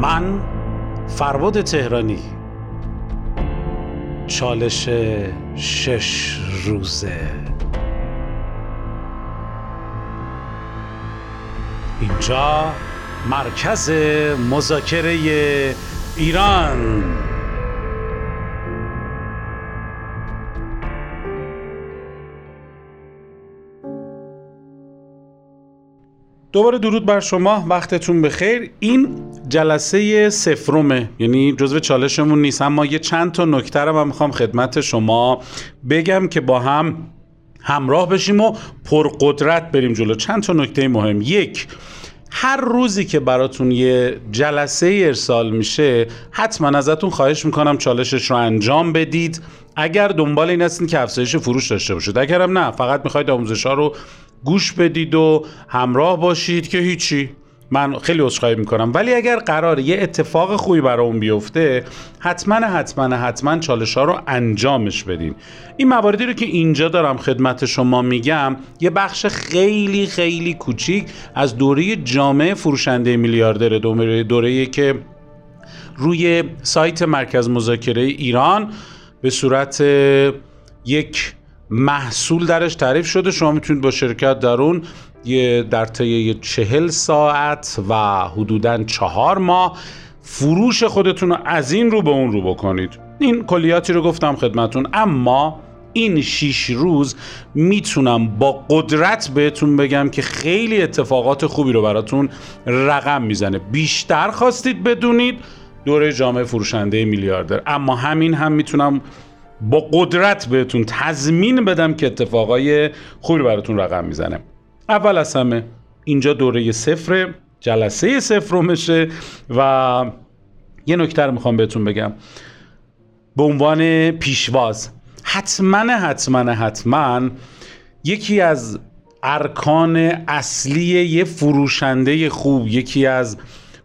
من فرباد تهرانی. چالش شش روزه. اینجا مرکز مذاکره ایران. دوباره درود بر شما. وقتتون بخیر. این جلسه سفرومه یعنی جزو چالشمون نیست. اما یه چند تا نکته رو من می‌خوام خدمت شما بگم که با هم همراه بشیم و پرقدرت بریم جلو. چند تا نکته مهم. یک هر روزی که براتون یه جلسه ارسال میشه حتما ازتون خواهش می‌کنم چالشش رو انجام بدید. اگر دنبال این هستین که افزایش فروش داشته باشید. اگرم نه فقط می‌خواید آموزش ها رو گوش بدید و همراه باشید که هیچی. من خیلی عذرخواهی می‌کنم. ولی اگر قرار یه اتفاق خوبی برای بیفته حتما حتما حتما چالش ها رو انجامش بدین. این مواردی رو که اینجا دارم خدمت شما میگم یه بخش خیلی خیلی کوچیک از دوره جامعه فروشنده میلیاردر دوره دوره که روی سایت مرکز مذاکره ایران به صورت یک محصول درش تعریف شده. شما می‌تونید با شرکت در اون یه در طی چهل ساعت و حدودا چهار ماه فروش خودتون رو از این رو به اون رو بکنید. این کلیاتی رو گفتم خدمتون اما این شیش روز می‌تونم با قدرت بهتون بگم که خیلی اتفاقات خوبی رو براتون رقم می‌زنه. بیشتر خواستید بدونید دوره جامعه فروشنده میلیاردر. اما همین هم می‌تونم با قدرت بهتون تضمین بدم که اتفاقای خوبی براتون رقم می‌زنه. اول از همه اینجا دوره صفر جلسه صفر میشه و یه نکته می‌خوام بهتون بگم. به عنوان پیشواز حتما حتما حتما یکی از ارکان اصلی یه فروشنده خوب یکی از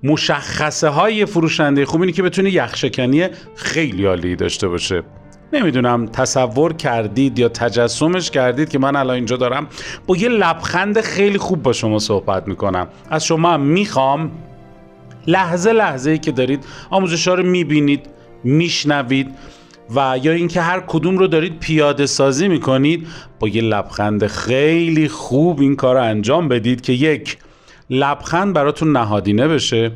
مشخصه های فروشنده خوب اینه که بتونه یخشکنی خیلی عالی داشته باشه. نمی‌دونم تصور کردید یا تجسمش کردید که من الان اینجا دارم با یه لبخند خیلی خوب با شما صحبت می‌کنم. از شما می‌خوام لحظه لحظه ای که دارید آموزش ها رو می‌بینید میشنوید و یا اینکه هر کدوم رو دارید پیاده سازی می‌کنید با یه لبخند خیلی خوب این کار رو انجام بدید که یک لبخند براتون نهادینه بشه.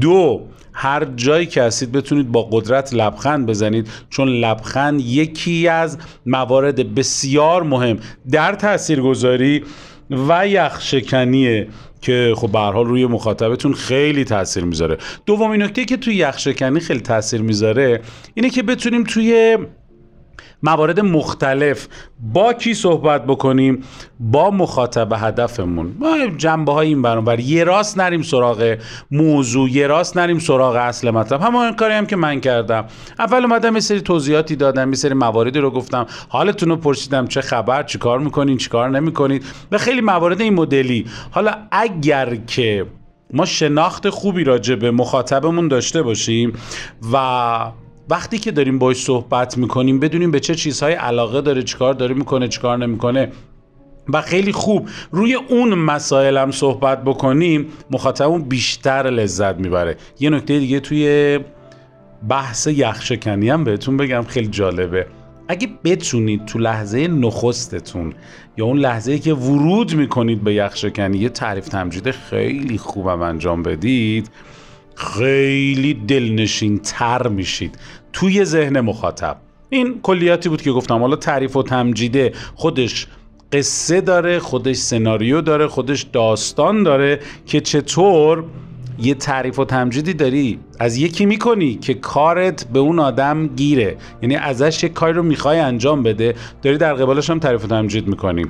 دو هر جایی که هستید بتونید با قدرت لبخند بزنید چون لبخند یکی از موارد بسیار مهم در تاثیرگذاری و یخشکنیه که خب به حال روی مخاطبتون خیلی تاثیر می‌ذاره. دومین نکته که توی یخشکنی خیلی تاثیر می‌ذاره اینه که بتونیم توی موارد مختلف. با کی صحبت بکنیم؟ با مخاطب هدفمون. ما جنبه های این برانور یه راست نریم سراغ موضوع یه راست نریم سراغ اصل مطلب. همون کاری هم که من کردم. اول اومدم یه سری توضیحاتی دادم یه سری مواردی رو گفتم. حالتون رو پرسیدم چه خبر چیکار می‌کنین چیکار نمی‌کنید به خیلی موارد این مدلی. حالا اگر که ما شناخت خوبی راجع به مخاطبمون داشته باشیم و وقتی که داریم باش صحبت می‌کنیم بدونیم به چه چیزهای علاقه داره چیکار داره می‌کنه چیکار نمی‌کنه. و خیلی خوب روی اون مسائل هم صحبت بکنیم مخاطبمون بیشتر لذت می‌بره. یه نکته دیگه توی بحث یخشکنی هم بهتون بگم خیلی جالبه. اگه بتونید تو لحظه نخستتون یا اون لحظه که ورود می‌کنید به یخشکنی یه تعریف تمجید خیلی خوبم انجام بدید. خیلی دلنشین تر میشید. توی ذهن مخاطب. این کلیاتی بود که گفتم. حالا تعریف و تمجیده. خودش قصه داره خودش سناریو داره خودش داستان داره که چطور یه تعریف و تمجیدی داری از یکی می‌کنی که کارت به اون آدم گیره. یعنی ازش یک کاری رو می‌خوای انجام بده. داری در قبالش هم تعریف و تمجید می‌کنی.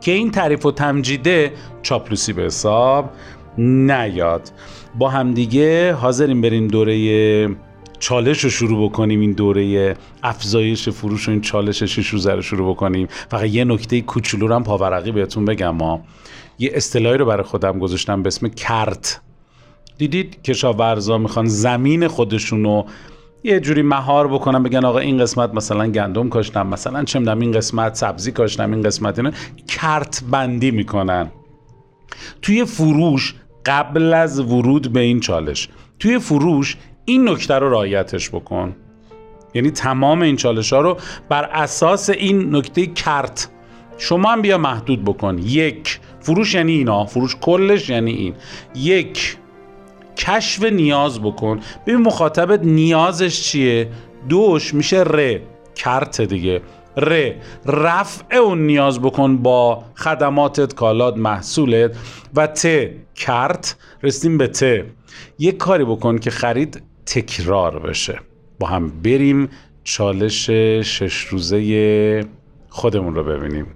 که این تعریف و تمجیده چاپلوسی به حساب. نیاد. با همدیگه حاضریم بریم دوره چالش رو شروع بکنیم این دوره افزایش فروش و این چالش شش روزه رو شروع بکنیم. فقط یه نکته کوچولو رو هم پاورقی بهتون بگم ما یه اصطلاحی رو برای خودم گذاشتم به اسم کرت. دیدید کشاورزا می‌خوان زمین خودشونو یه جوری مهار بکنم بگن آقا این قسمت مثلا گندم کاشتم مثلا چه این قسمت سبزی کاشتم این قسمت اینا. کرت بندی می‌کنن. توی فروش قبل از ورود به این چالش توی فروش این نکته رو رعایتش بکن. یعنی تمام این چالش ها رو بر اساس این نکته کرت شما هم بیا محدود بکن. یک فروش یعنی اینا فروش کلش یعنی این. یک کشف نیاز بکن. ببین مخاطبت نیازش چیه؟ دوش میشه ر کرت دیگه. ر رفع اون نیاز بکن با خدماتت کالات محصولت. و ت کرت. رسیم به ت. یک کاری بکن که خرید تکرار بشه. با هم بریم چالش شش روزه خودمون رو ببینیم.